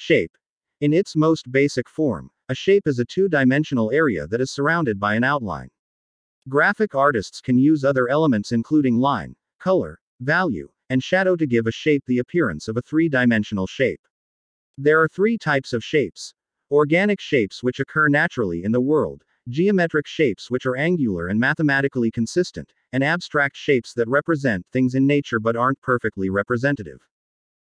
Shape. In its most basic form, a shape is a two dimensional area that is surrounded by an outline. Graphic artists can use other elements including line, color, value, and shadow to give a shape the appearance of a three dimensional shape. There are three types of shapes organic shapes which occur naturally in the world, geometric shapes which are angular and mathematically consistent, and abstract shapes that represent things in nature but aren't perfectly representative.